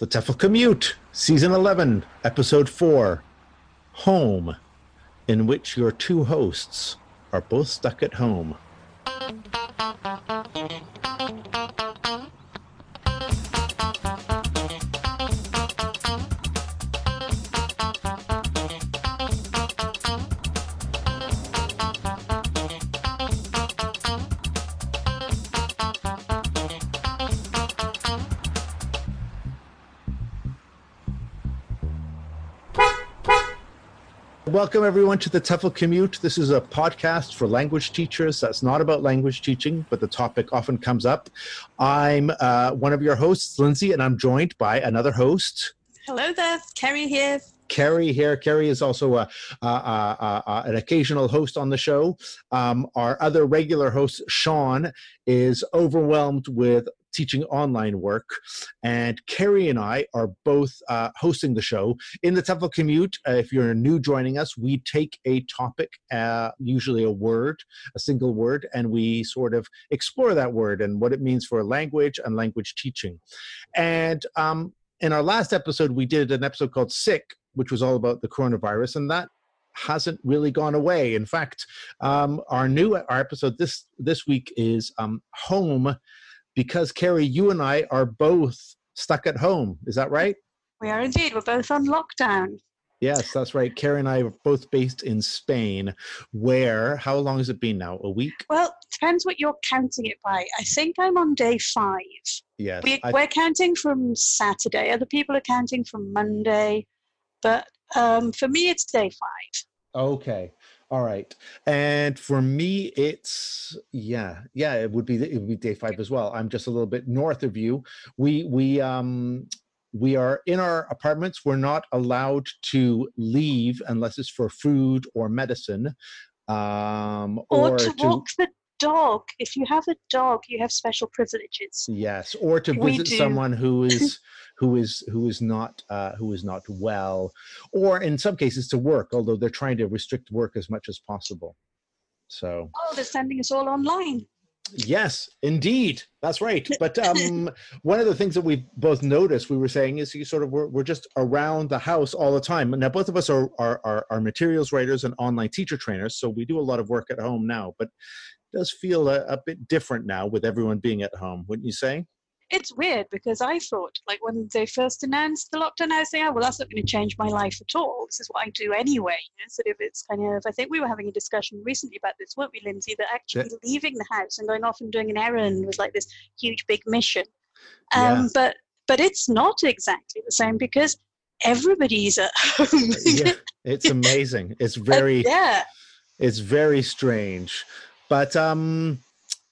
The TEFL Commute, Season 11, Episode 4 Home, in which your two hosts are both stuck at home. Welcome, everyone, to the TEFL Commute. This is a podcast for language teachers that's not about language teaching, but the topic often comes up. I'm uh, one of your hosts, Lindsay, and I'm joined by another host. Hello there, Ceri here. Ceri here. Ceri is also a, a, a, a, an occasional host on the show. Um, our other regular host, Shaun, is overwhelmed with teaching online work. And Ceri and I are both uh, hosting the show. In the TEFL Commute, uh, if you're new joining us, we take a topic, uh, usually a word, a single word, and we sort of explore that word and what it means for language and language teaching. And um, in our last episode, we did an episode called Sick, which was all about the coronavirus, and that hasn't really gone away. In fact, um, our new our episode this this week is um, home because Ceri, you and I are both stuck at home. Is that right? We are indeed. We're both on lockdown. Yes, that's right. Ceri and I are both based in Spain. Where? How long has it been now? A week? Well, depends what you're counting it by. I think I'm on day five. Yes. We, are counting from Saturday. Other people are counting from Monday, but um, for me, it's day five. Okay. All right. And for me, it's yeah, yeah. It would be it would be day five as well. I'm just a little bit north of you. We we um we are in our apartments. We're not allowed to leave unless it's for food or medicine. Um, or, or to, to walk the dog. If you have a dog, you have special privileges. Yes, or to visit someone who is who is who is not uh, who is not well, or in some cases to work. Although they're trying to restrict work as much as possible. So. Oh, they're sending us all online. Yes, indeed. That's right. But um, one of the things that we've both noticed, we were saying, is you sort of we're, we're just around the house all the time. Now, both of us are, are, are, are materials writers and online teacher trainers, so we do a lot of work at home now. But does feel a, a bit different now with everyone being at home, wouldn't you say? It's weird because I thought, like, when they first announced the lockdown, I was saying, oh, well, that's not going to change my life at all. This is what I do anyway. You know, sort of, it's kind of, I think we were having a discussion recently about this, weren't we, Lindsay? That actually yeah. leaving the house and going off and doing an errand was like this huge, big mission. Um, yeah. But but it's not exactly the same because everybody's at home. yeah, it's amazing. It's very, yeah. It's very strange. But um,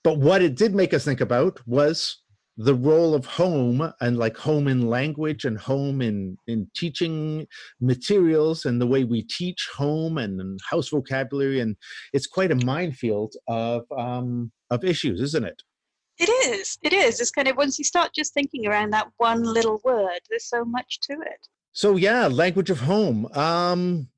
but what it did make us think about was the role of home and like home in language and home in in teaching materials and the way we teach home and, and house vocabulary and it's quite a minefield of um, of issues, isn't it? It is. It is. It's kind of once you start just thinking around that one little word, there's so much to it. So yeah, language of home. Um,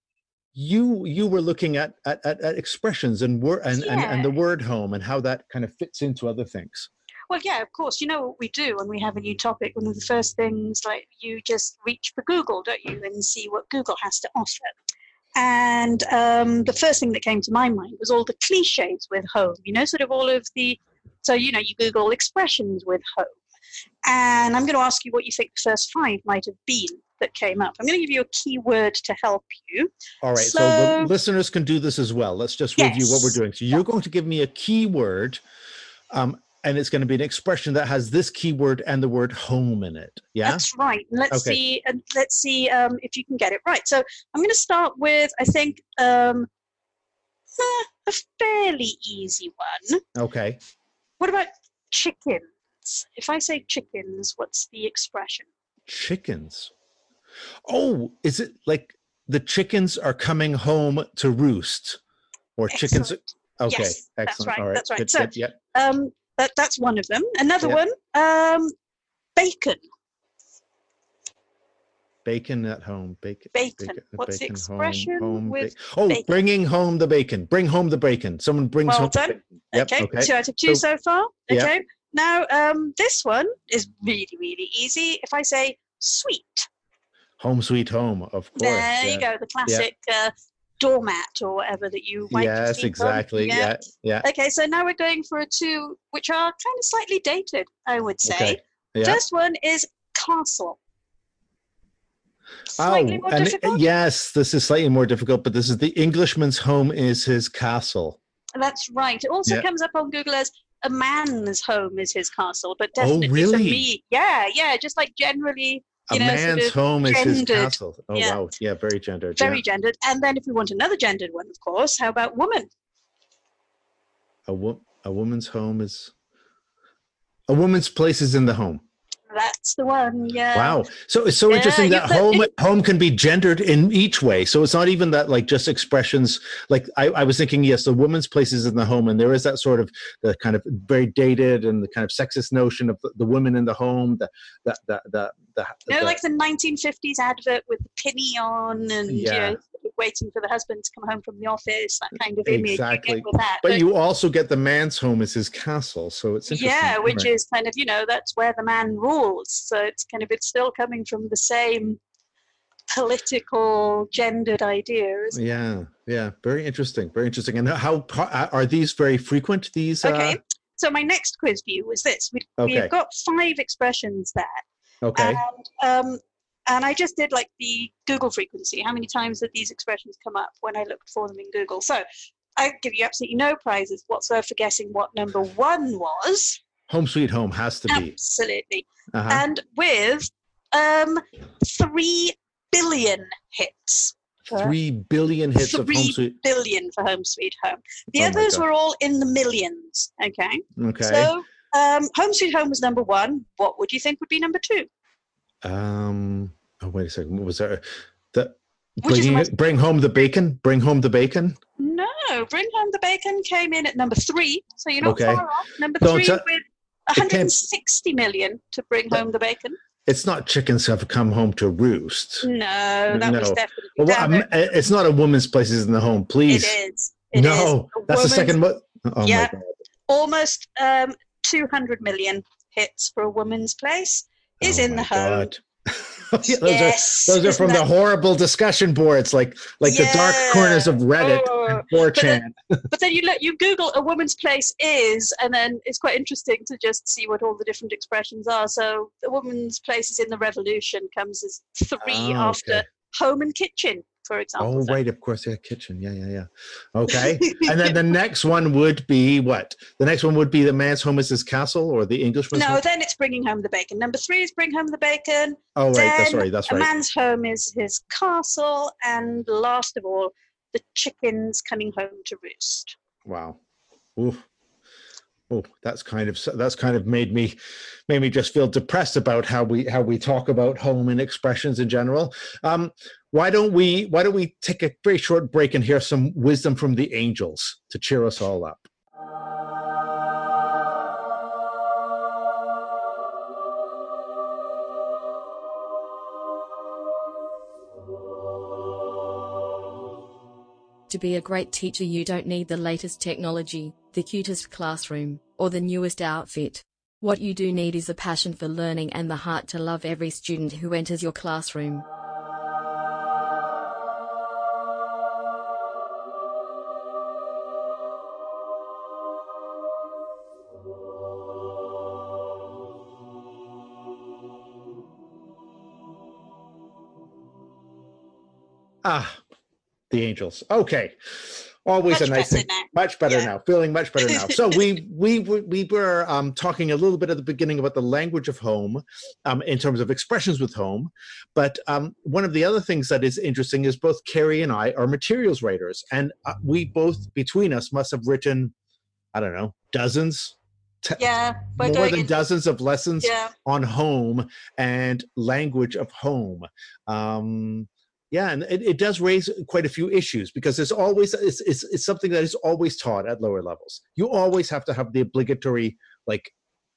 you you were looking at at, at, at expressions and word and, yeah. and, and the word home and how that kind of fits into other things. Well yeah of course. You know what we do when we have a new topic? One of the first things like you just reach for google don't you and see what google has to offer. And um, the first thing that came to my mind was all the cliches with home you know sort of all of the so you know you google expressions with home. And i'm going to ask you what you think the first five might have been that came up. I'm going to give you a keyword to help you. All right, so, so the listeners can do this as well. Let's just yes. review what we're doing. So you're going to give me a keyword, um, and it's going to be an expression that has this keyword and the word home in it. Yeah, that's right. Let's okay. see. Uh, let's see um, if you can get it right. So I'm going to start with, I think, um, eh, a fairly easy one. Okay. What about chickens? If I say chickens, what's the expression? Chickens. Oh, is it like the chickens are coming home to roost, or excellent. chickens? Okay, yes, excellent. That's right. All right. That's right. Good, so, good, yeah. um, that, that's one of them. Another yeah. one, um, bacon. Bacon at home. Bacon. Bacon. bacon What's bacon, the expression home, home with? Oh, bacon. bringing home the bacon. Bring home the bacon. Someone brings well home. done. Yep, okay. okay. Two out of two so, so far. Okay. Yeah. Now, um, this one is really, really easy. If I say sweet. Home sweet home, of course. There yeah. you go, the classic uh, doormat or whatever that you might have Yes, exactly. Yeah, yeah. Okay, so now we're going for two, which are kind of slightly dated, I would say. Okay. Yeah. First one is castle. Oh, Slightly more and difficult. yes, this is slightly more difficult, but this is the Englishman's home is his castle. That's right. It also Yeah. comes up on Google as a man's home is his castle, but Oh, definitely for really? me, yeah, yeah, just like generally A You know, sort man's of home is his gendered. castle. Oh Yeah. wow, yeah, very gendered. very yeah. gendered. And then if we want another gendered one, of course, how about woman? A, wo- a woman's home is a woman's place is in the home. That's the one. Yeah. Wow. So it's so Yeah, interesting that home home can be gendered in each way. So it's not even that like just expressions like I, I was thinking, yes, the woman's place is in the home, and there is that sort of the kind of very dated and the kind of sexist notion of the, the women in the home, the the the the, the, You the- like the 1950s advert with the pinny on and you Yeah. know, waiting for the husband to come home from the office, that kind of image Exactly. you that. but you also get the man's home as his castle. So it's interesting. yeah, which Right. is kind of, you know, that's where the man rules. So it's kind of, it's still coming from the same political gendered ideas. yeah, yeah, very interesting, very interesting. And how how- are these very frequent? These Okay. Uh, So my next quiz for you was this. We, Okay. We've got five expressions there. Okay, And, um, and I just did like the Google frequency. How many times did these expressions come up when I looked for them in Google? So I give you absolutely no prizes whatsoever for guessing what number one was. home sweet home has to be. Absolutely. Uh-huh. And with um, three billion hits. Three billion hits of home sweet. billion for Home Sweet Home. The Oh others were all in the millions. Okay. Okay. So um, Home Sweet Home was number one. What would you think would be number two? Um. Oh, wait a second. What was there? The is bringing my- bring home the bacon. Bring home the bacon. No, Bring Home the Bacon came in at number three, so you're not Okay. far off. Number Don't three tell- with came- 160 million to Bring Home the Bacon. It's not chickens have come home to roost. No, that was definitely Well, down it's not a woman's place is in the home. Please. It is. It is. no, A that's the second one. Oh Yeah. my god. Almost um, 200 million hits for a woman's place is Oh in the home. God. those yes, are those are from the horrible discussion boards, like like the dark corners of Reddit Oh, and 4chan. but then you look, you Google a woman's place is, and then it's quite interesting to just see what all the different expressions are. So the woman's place is in the revolution comes as three Oh, after okay. Home and kitchen, for oh, example. Oh right, of course, yeah, kitchen, yeah, yeah, yeah. Okay, and then the next one would be what? The next one would be the man's home is his castle, or the Englishman's no, home. then it's bringing home the bacon. Number three is bring home the bacon. Oh right, that's right, that's A right. man's home is his castle, and last of all, the chickens coming home to roost. Wow. Ooh. Oh, that's kind of that's kind of made me made me just feel depressed about how we how we talk about home and expressions in general. Um, why don't we why don't we take a very short break and hear some wisdom from the angels to cheer us all up? To be a great teacher, you don't need the latest technology, the cutest classroom, or the newest outfit. What you do need is a passion for learning and the heart to love every student who enters your classroom. Ah, the angels. Okay, always Much a nice thing. now. Much better Yeah. now. Feeling much better now. So we we we were um, talking a little bit at the beginning about the language of home, um, in terms of expressions with home. But um, one of the other things that is interesting is both Ceri and I are materials writers, and uh, we both between us must have written, I don't know, dozens. te- Yeah, more than dozens of lessons Yeah, on home and language of home. Um, yeah, and it, it does raise quite a few issues because there's always it's, it's it's something that is always taught at lower levels. You always have to have the obligatory like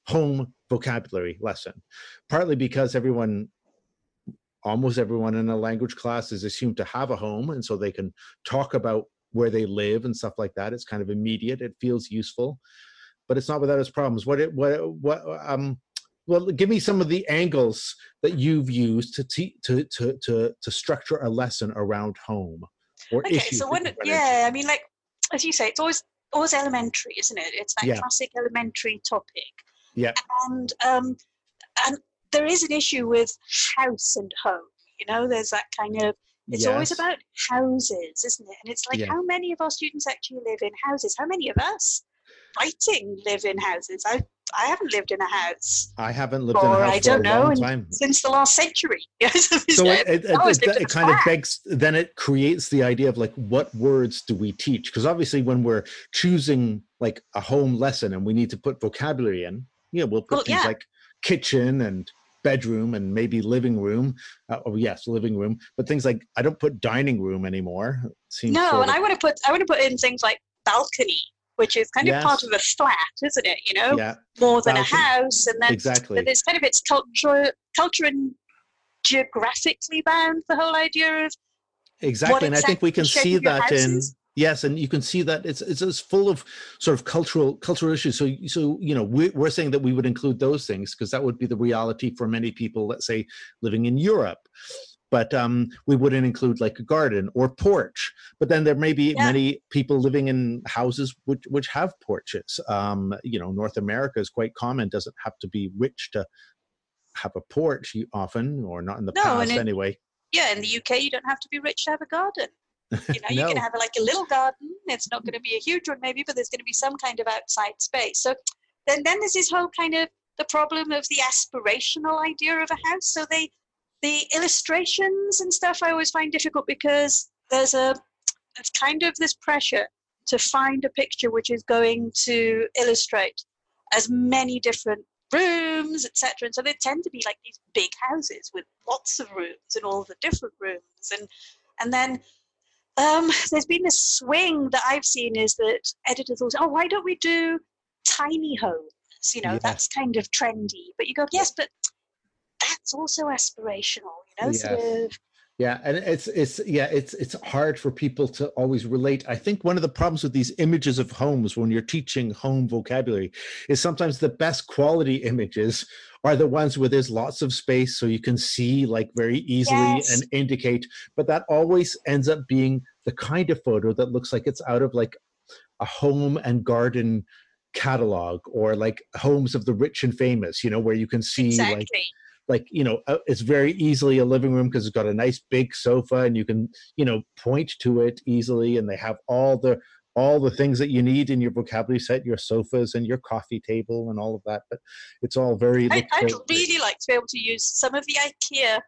home vocabulary lesson, partly because everyone almost everyone in a language class is assumed to have a home and so they can talk about where they live and stuff like that. It's kind of immediate. It feels useful but it's not without its problems. What it what what um well, give me some of the angles that you've used to te- to, to to to structure a lesson around home or Okay, issues. so when yeah, I mean, like as you say, it's always always elementary, isn't it? It's that Yeah. classic elementary topic. Yeah. And um, and there is an issue with house and home. You know, there's that kind of it's always about houses, isn't it? And it's like Yeah. how many of our students actually live in houses? How many of us writing live in houses? I I haven't lived in a house I haven't lived in a house I for don't a know long time. since the last century. So it, it, it, it, it kind of begs, then it creates the idea of like, what words do we teach? Because obviously, when we're choosing like a home lesson and we need to put vocabulary in, you know, we'll put Well, things yeah. like kitchen and bedroom and maybe living room. Uh, oh, yes, living room. But things like, I don't put dining room anymore. Seems No, and of- I want to put I want to put in things like balcony, which is kind of part of a flat, isn't it? You know, yeah, more than a house, and then exactly. but it's kind of its culture, culture and geographically bound. The whole idea of exactly and i think we can see that in yes and you can see that it's it's, it's full of sort of cultural cultural issues so so you know we, we're saying that we would include those things because that would be the reality for many people let's say living in europe but um, we wouldn't include like a garden or porch but then there may be Yeah. many people living in houses which which have porches um, you know north america is quite common doesn't have to be rich to have a porch you- often or not in the No, past it- anyway yeah, in the UK, you don't have to be rich to have a garden. You know, you can have like a little garden. It's not going to be a huge one, maybe, but there's going to be some kind of outside space. So then, then there's this whole kind of the problem of the aspirational idea of a house. So they, the illustrations and stuff, I always find difficult because there's a, it's kind of this pressure to find a picture which is going to illustrate as many different rooms, etc. And so they tend to be like these big houses with lots of rooms and all the different rooms. And and then um, there's been this swing that I've seen is that editors will say, oh, why don't we do tiny homes? You know, Yeah. that's kind of trendy. But you go, yes, but that's also aspirational, you know, sort of Yeah, and it's it's yeah, it's it's hard for people to always relate. I think one of the problems with these images of homes when you're teaching home vocabulary is sometimes the best quality images are the ones where there's lots of space so you can see like very easily Yes. and indicate, but that always ends up being the kind of photo that looks like it's out of like a home and garden catalog or like homes of the rich and famous, you know, where you can see exactly. like like you know uh, it's very easily a living room because it's got a nice big sofa and you can you know point to it easily and they have all the all the things that you need in your vocabulary set your sofas and your coffee table and all of that but it's all very I, i'd really like to be able to use some of the IKEA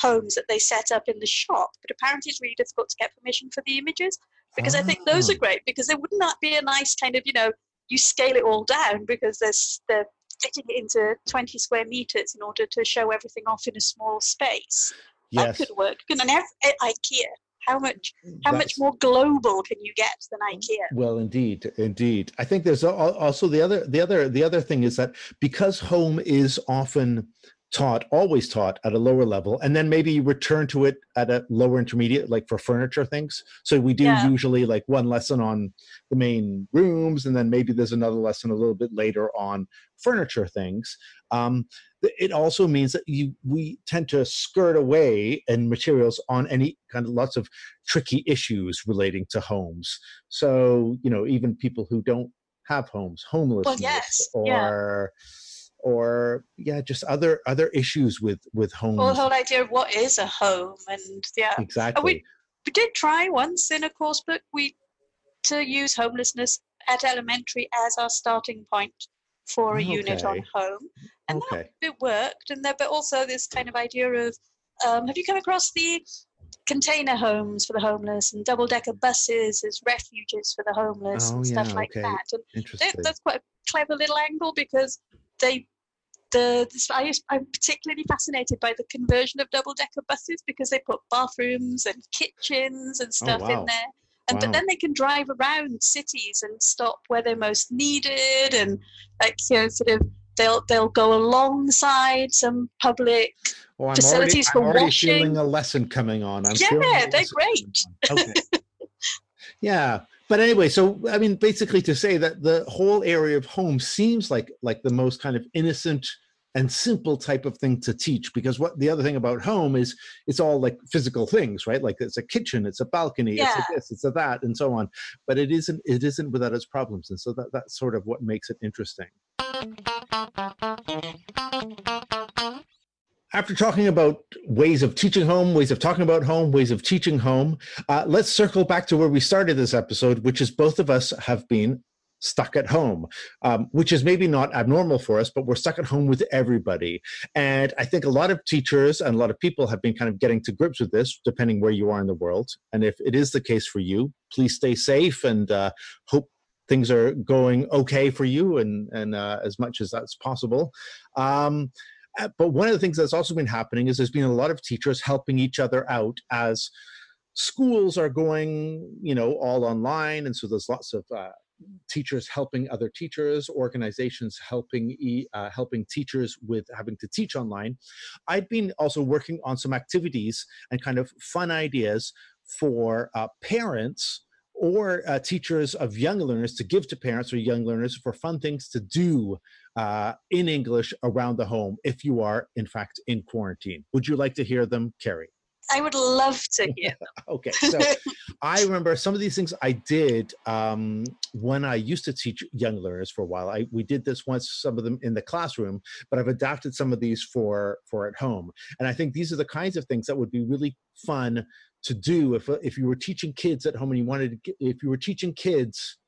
homes that they set up in the shop, but apparently it's really difficult to get permission for the images because I think those Ah. are great because there would not be a nice kind of, you know, you scale it all down because there's they're fitting it into 20 square meters in order to show everything off in a small space. yes That could work. And then at IKEA, how much how much more global can you get than mm. IKEA? Well, indeed, indeed. I think there's also the other, the other, the other thing is that because home is often taught, always taught at a lower level, and then maybe you return to it at a lower intermediate, like for furniture things. So we do Yeah. usually like one lesson on the main rooms, and then maybe there's another lesson a little bit later on furniture things. Um, it also means that you we tend to skirt away in materials on any kind of lots of tricky issues relating to homes. So you know, even people who don't have homes, homelessness, yes, yeah. Or yeah, just other other issues with with homes. Or the whole idea of what is a home and yeah. exactly. we we did try once in a course book we to use homelessness at elementary as our starting point for a unit on home and that okay. it worked and there but also this kind of idea of um, have you come across the container homes for the homeless and double decker buses as refuges for the homeless Oh, and stuff yeah, like okay. that and that, Interesting. that's quite a clever little angle because they the this, I, I'm particularly fascinated by the conversion of double decker buses because they put bathrooms and kitchens and oh, stuff Oh, wow. in there. And Wow. but then they can drive around cities and stop where they're most needed and like you know sort of they'll they'll go alongside some public Oh, I'm facilities already, for I'm already washing. feeling a lesson coming on. I'm Yeah, they're great. Okay. yeah, but anyway, so I mean, basically to say that the whole area of home seems like like the most kind of innocent and simple type of thing to teach because what the other thing about home is it's all like physical things right? Like it's a kitchen it's a balcony Yeah. it's a this it's a that and so on. But it isn't it isn't without its problems and so that, that's sort of what makes it interesting after talking about ways of teaching home, ways of talking about home, ways of teaching home, uh, let's circle back to where we started this episode, which is both of us have been stuck at home, um, which is maybe not abnormal for us, but we're stuck at home with everybody. And I think a lot of teachers and a lot of people have been kind of getting to grips with this, depending where you are in the world. And if it is the case for you, please stay safe and uh, hope things are going okay for you and, and uh, as much as that's possible. Um, but one of the things that's also been happening is there's been a lot of teachers helping each other out as schools are going you know all online. And so there's lots of uh, teachers helping other teachers organizations helping e- uh, helping teachers with having to teach online. I've been also working on some activities and kind of fun ideas for uh, parents or uh, teachers of young learners to give to parents or young learners for fun things to do uh, in English around the home if you are, in fact, in quarantine. Would you like to hear them, Ceri? I would love to hear them. Okay, so I remember some of these things I did um, when I used to teach young learners for a while. I we did this once, some of them in the classroom, but I've adapted some of these for for at home. And I think these are the kinds of things that would be really fun to do if if you were teaching kids at home and you wanted to, get- if you were teaching kids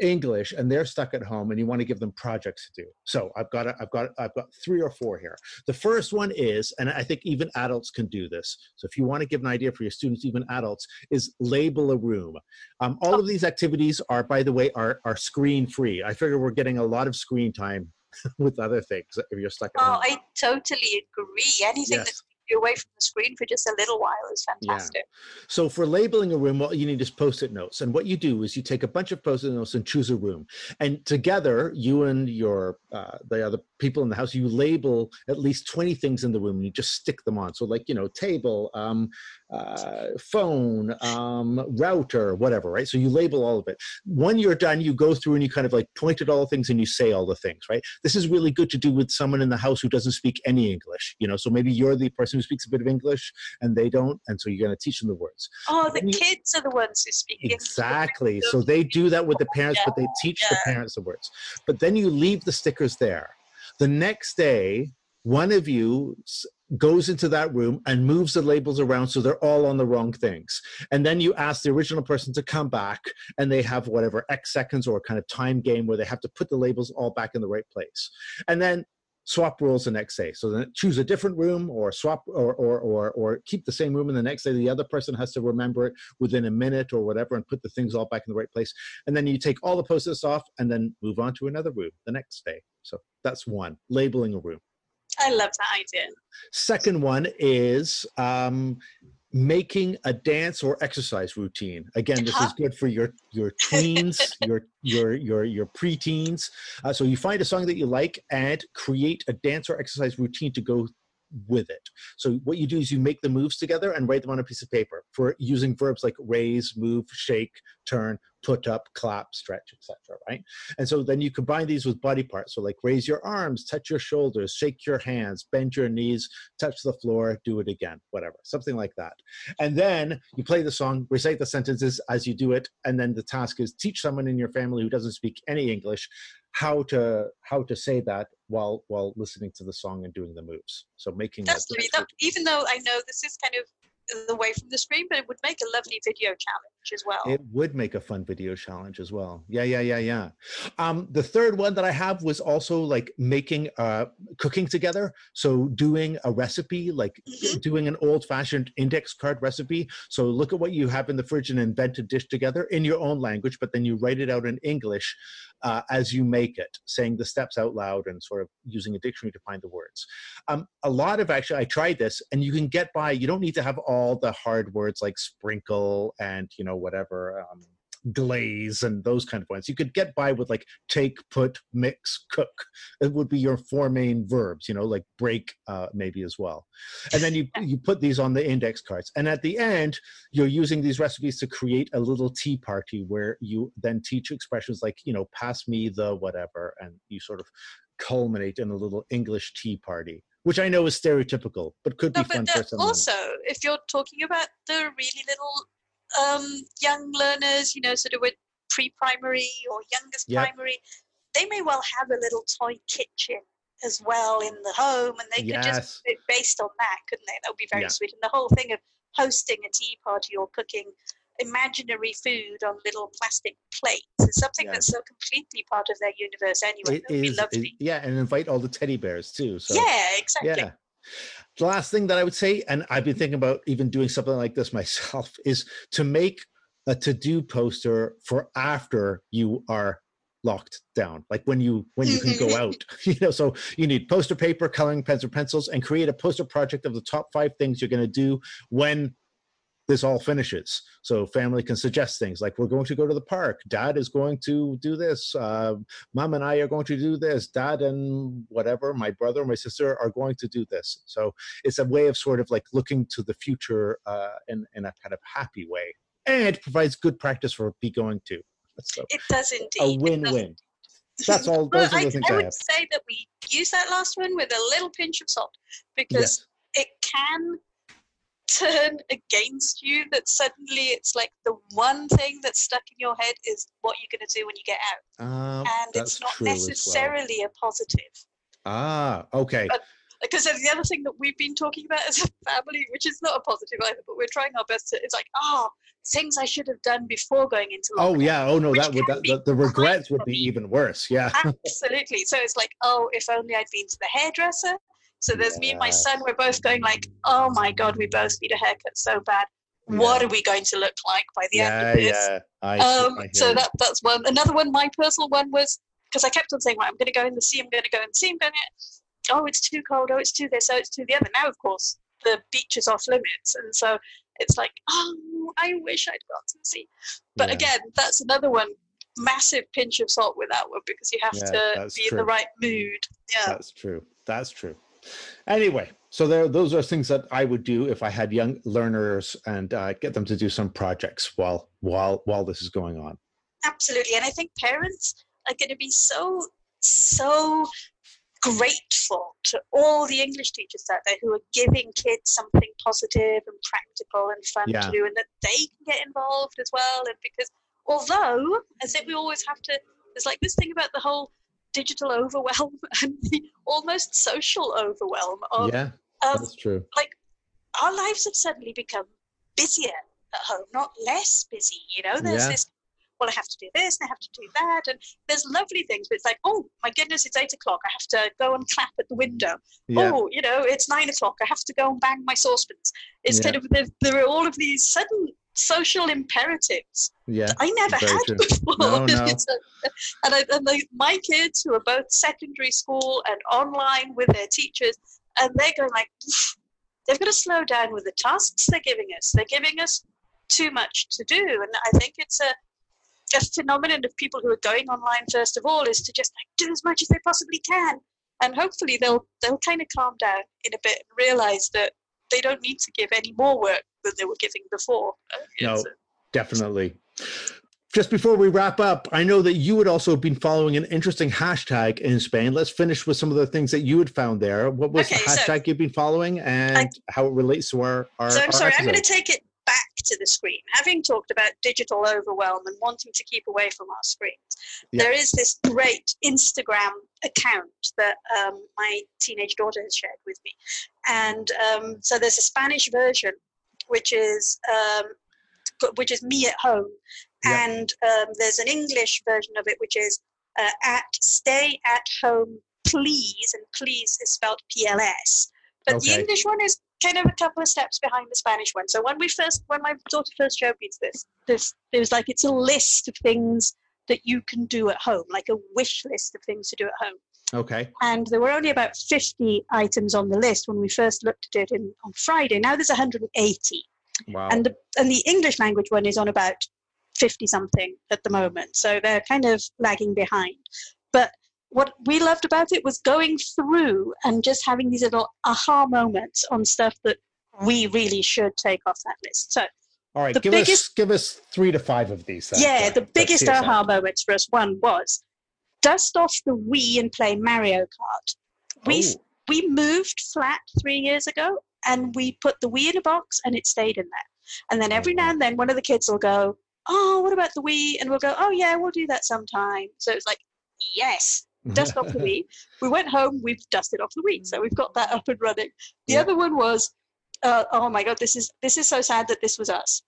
English and they're stuck at home and you want to give them projects to do. So I've got a, I've got I've got three or four here. The first one is, and I think even adults can do this. So if you want to give an idea for your students, even adults, is label a room. Um, all of these activities are, by the way, are are screen free. I figure we're getting a lot of screen time with other things if you're stuck at Oh, home. I totally agree. Anything Yes. that takes you away from the screen for just a little while is fantastic. Yeah. So for labeling a room, what you need is post-it notes. And what you do is you take a bunch of post-it notes and choose a room. And together, you and your uh, the other people in the house, you label at least 20 things in the room and you just stick them on. So like, you know, table, um, uh, phone, um, router, whatever, right? So you label all of it. When you're done, you go through and you kind of like point at all the things and you say all the things, right? This is really good to do with someone in the house who doesn't speak any English, you know, so maybe you're the person who speaks a bit of English and they don't, and so you're going to teach them the words. Oh, the You- kids are the ones who speak English. Exactly. So they do that with the parents, but they teach the parents the words. But then you leave the stickers there. The next day, one of you goes into that room and moves the labels around so they're all on the wrong things. And then you ask the original person to come back and they have whatever X seconds or kind of time game where they have to put the labels all back in the right place. And then swap rules the next day. So then choose a different room or swap or or or, or keep the same room and the next day the other person has to remember it within a minute or whatever and put the things all back in the right place. And then you take all the post-its off and then move on to another room the next day. So that's one, labeling a room. I love that idea. Second one is um, making a dance or exercise routine. Again, this is Uh-huh. good for your your tweens, your your your your preteens. Uh, so you find a song that you like and create a dance or exercise routine to go with it. So what you do is you make the moves together and write them on a piece of paper for using verbs like raise, move, shake, turn, put up, clap, stretch, etc. Right? And so then you combine these with body parts. So like raise your arms, touch your shoulders, shake your hands, bend your knees, touch the floor, do it again, whatever, something like that. And then you play the song, recite the sentences as you do it, and then the task is teach someone in your family who doesn't speak any English how to how to say that while while listening to the song and doing the moves. So making That's that. That, even though I know this is kind of away from the screen, but it would make a lovely video challenge as well. It would make a fun video challenge as well. Yeah, yeah, yeah, yeah. Um, the third one that I have was also like making uh, cooking together. So doing a recipe, like Mhm. doing an old-fashioned index card recipe. So look at what you have in the fridge and invent a dish together in your own language, but then you write it out in English uh, as you make it, saying the steps out loud and sort of using a dictionary to find the words. Um, a lot of actually, I tried this, and you can get by. You don't need to have all the hard words like sprinkle and you know whatever um, glaze and those kind of ones. You could get by with like take, put, mix, cook. It would be your four main verbs. You know, like break uh, maybe as well. And then you you put these on the index cards, and at the end you're using these recipes to create a little tea party where you then teach expressions like you know pass me the whatever, and you sort of culminate in a little English tea party, which I know is stereotypical, but could No, be fun for uh, some. also, if you're talking about the really little um, young learners, you know, sort of with pre-primary or youngest Yep. primary, they may well have a little toy kitchen as well in the home, and they could just based on that, couldn't they? That would be very Yeah. sweet. And the whole thing of hosting a tea party or cooking imaginary food on little plastic plates is something Yeah. that's so completely part of their universe anyway. It That would be is, it- yeah, and invite all the teddy bears too. So yeah, exactly. yeah. The last thing that I would say, and I've been thinking about even doing something like this myself, is to make a to-do poster for after you are locked down like when you when you can go mm-hmm. out you know so you need poster paper coloring pens or pencils and create a poster project of the top five things you're going to do when this all finishes. So family can suggest things like we're going to go to the park. Dad is going to do this. Uh, mom and i are going to do this. Dad and whatever my brother my sister are going to do this. So it's a way of sort of like looking to the future uh, in, in a kind of happy way. And it provides good practice for be going to. So It does indeed. a win-win. That's all Well, those are I, the things I i, would have. say that we use that last one with a little pinch of salt because yes. it can turn against you that suddenly it's like the one thing that's stuck in your head is what you're going to do when you get out um, and it's not as well. necessarily a positive ah okay But- because the other thing that we've been talking about as a family which is not a positive either but we're trying our best to it's like oh things i should have done before going into oh yeah oh no that would that, the, the regrets would be even worse yeah Absolutely. So it's like, oh, if only I'd been to the hairdresser. So there's me and my son. We're both going like, oh my god, we both need a haircut so bad. What are we going to look like by the end of this? yeah I, Um, I so that that's one. Another one, my personal one was because I kept on saying, well, I'm going to go in the sea. I'm going to go in the sea. I'm going to. Oh, it's too cold. Oh, it's too this. Oh, it's too the other. Now, of course, the beach is off limits, and so it's like, oh, I wish I'd got to the sea. But Yeah. again, that's another one. Massive pinch of salt with that one because you have Yeah, to be in the right mood. Yeah. That's true. That's true. Anyway, so there, those are things that I would do if I had young learners and uh, get them to do some projects while while while this is going on. Absolutely. And I think parents are going to be so, so grateful to all the English teachers out there who are giving kids something positive and practical and fun Yeah. to do and that they can get involved as well. And because although, I think we always have to, there's like this thing about the whole digital overwhelm and the almost social overwhelm of yeah, um, that's true. Like our lives have suddenly become busier at home, not less busy. You know, there's Yeah. this, well, I have to do this and I have to do that. And there's lovely things, but it's like, oh, my goodness, it's eight o'clock. I have to go and clap at the window. Yeah, Oh, you know, it's nine o'clock. I have to go and bang my saucepans. It's Yeah. kind of, there, there are all of these sudden social imperatives yeah, I never had true. before. No, no. And I, and they, my kids who are both secondary school and online with their teachers, and they're going like, they've got to slow down with the tasks they're giving us. They're giving us too much to do, and I think it's a a phenomenon of people who are going online first of all is to just like do as much as they possibly can, and hopefully they'll they'll kind of calm down in a bit and realize that they don't need to give any more work than they were giving before. Uh, No. it's a- definitely. Just before we wrap up, I know that you had also been following an interesting hashtag in Spain. Let's finish with some of the things that you had found there. What was Okay, the so- hashtag you've been following and how it relates to our our So I'm our sorry, I'm going to take it back to the screen. Having talked about digital overwhelm and wanting to keep away from our screens, Yeah. there is this great Instagram account that um, my teenage daughter has shared with me. And um, so there's a Spanish version, which is um, which is me at home, Yeah. and um, there's an English version of it, which is uh, at stay at home please, and please is spelled PLS. But the English one is kind of a couple of steps behind the Spanish one. So when we first, when my daughter first showed me this, this it was like it's a list of things that you can do at home, like a wish list of things to do at home. Okay. And there were only about 50 items on the list when we first looked at it in, on Friday. Now there's 180 Wow. and the and the English language one is on about fifty something at the moment, so they're kind of lagging behind. But what we loved about it was going through and just having these little aha moments on stuff that we really should take off that list. So All right. give us biggest- give us three to five of these. then. yeah, the biggest aha moments for us one was dust off the Wii and play Mario Kart. We Oh. we moved flat three years ago, and we put the Wii in a box, and it stayed in there. And then every oh, now and then, one of the kids will go, "Oh, what about the Wii?" And we'll go, "Oh yeah, we'll do that sometime." So it's like, yes, dust off the Wii. We went home, we've dusted off the Wii, so we've got that up and running. The Yeah. other one was, uh, oh my god, this is this is so sad that this was us.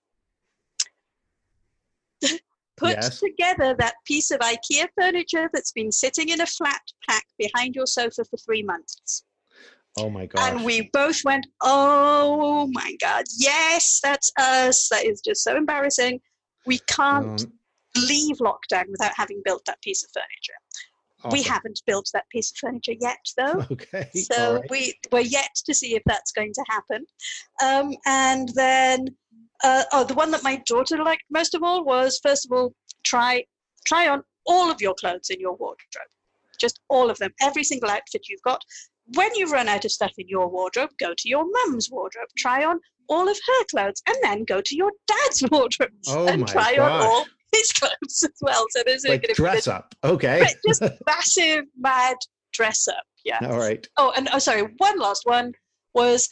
Put Yes. together that piece of IKEA furniture that's been sitting in a flat pack behind your sofa for three months. Oh my God. And we both went, oh my God, yes, that's us. That is just so embarrassing. We can't Um, leave lockdown without having built that piece of furniture. We haven't built that piece of furniture yet, though. Okay. So right. we we're yet to see if that's going to happen. Um, and then, uh, oh, the one that my daughter liked most of all was first of all try try on all of your clothes in your wardrobe, just all of them, every single outfit you've got. When you run out of stuff in your wardrobe, go to your mum's wardrobe, try on all of her clothes, and then go to your dad's wardrobe Oh and try on all his clothes as well. So there's like to dress up. Okay. Right, just massive mad dress up. Yeah. all right. Oh, and oh, sorry, one last one was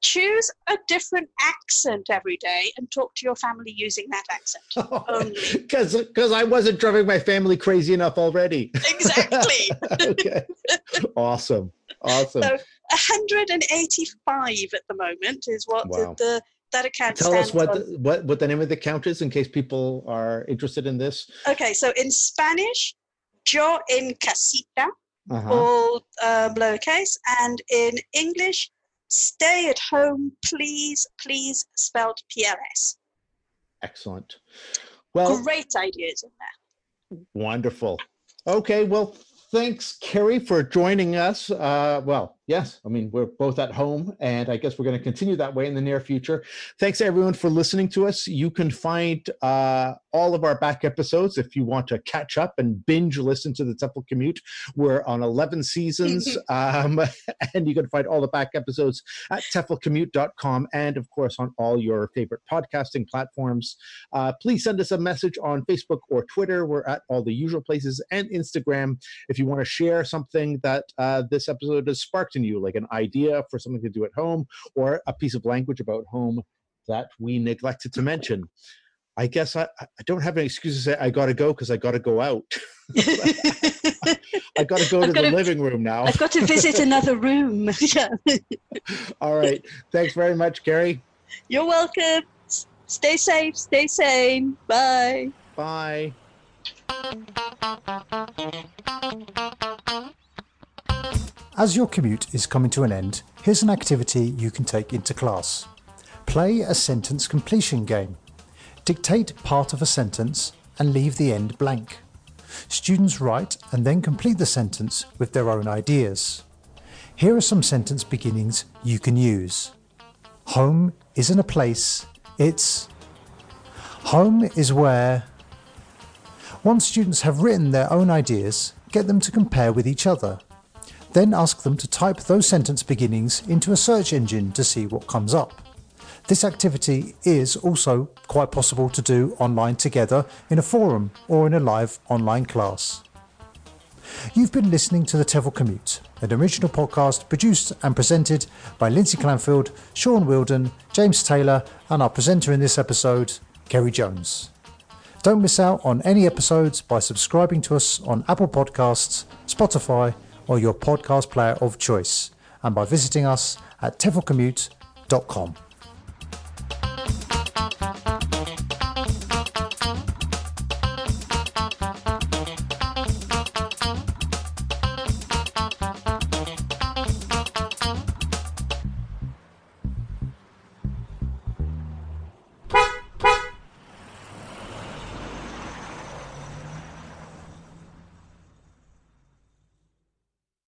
choose a different accent every day and talk to your family using that accent. Oh, only. Because because I wasn't driving my family crazy enough already. Exactly. okay. Awesome. Awesome. So 185 at the moment is what Wow. the, the that account Tell us what on. the, what what the name of the account is in case people are interested in this. Okay, so in Spanish, yo en casita, Uh-huh. all um, lowercase, and in English, stay at home, please, please, spelled PLS. Excellent. Well, Great ideas in there. Wonderful. Okay, well, thanks, Ceri, for joining us. Uh, well, yes, I mean, we're both at home, and I guess we're going to continue that way in the near future. Thanks, everyone, for listening to us. You can find uh, all of our back episodes if you want to catch up and binge listen to the TEFL Commute. We're on 11 seasons, um, and you can find all the back episodes at teflcommute.com and, of course, on all your favorite podcasting platforms. Uh, please send us a message on Facebook or Twitter. We're at all the usual places and Instagram. If you want to share something that uh, this episode has sparked in you, like an idea for something to do at home or a piece of language about home that we neglected to mention. I guess I, I don't have an excuse to say I got to go because I got to go out. I got to go I've to the gotta- living room now. I've got to visit another room. yeah. All right. Thanks very much, Ceri. You're welcome. Stay safe, stay sane. Bye. Bye. As your commute is coming to an end, here's an activity you can take into class. Play a sentence completion game. Dictate part of a sentence and leave the end blank. Students write and then complete the sentence with their own ideas. Here are some sentence beginnings you can use. Home isn't a place, it's. Home is where. Once students have written their own ideas, get them to compare with each other. Then ask them to type those sentence beginnings into a search engine to see what comes up. This activity is also quite possible to do online together in a forum or in a live online class. You've been listening to The TEFL Commute, an original podcast produced and presented by Lindsay Clandfield, Shaun Wilden, James Taylor, and our presenter in this episode, Ceri Jones. Don't miss out on any episodes by subscribing to us on Apple Podcasts, Spotify, or your podcast player of choice, and by visiting us at teflcommute.com.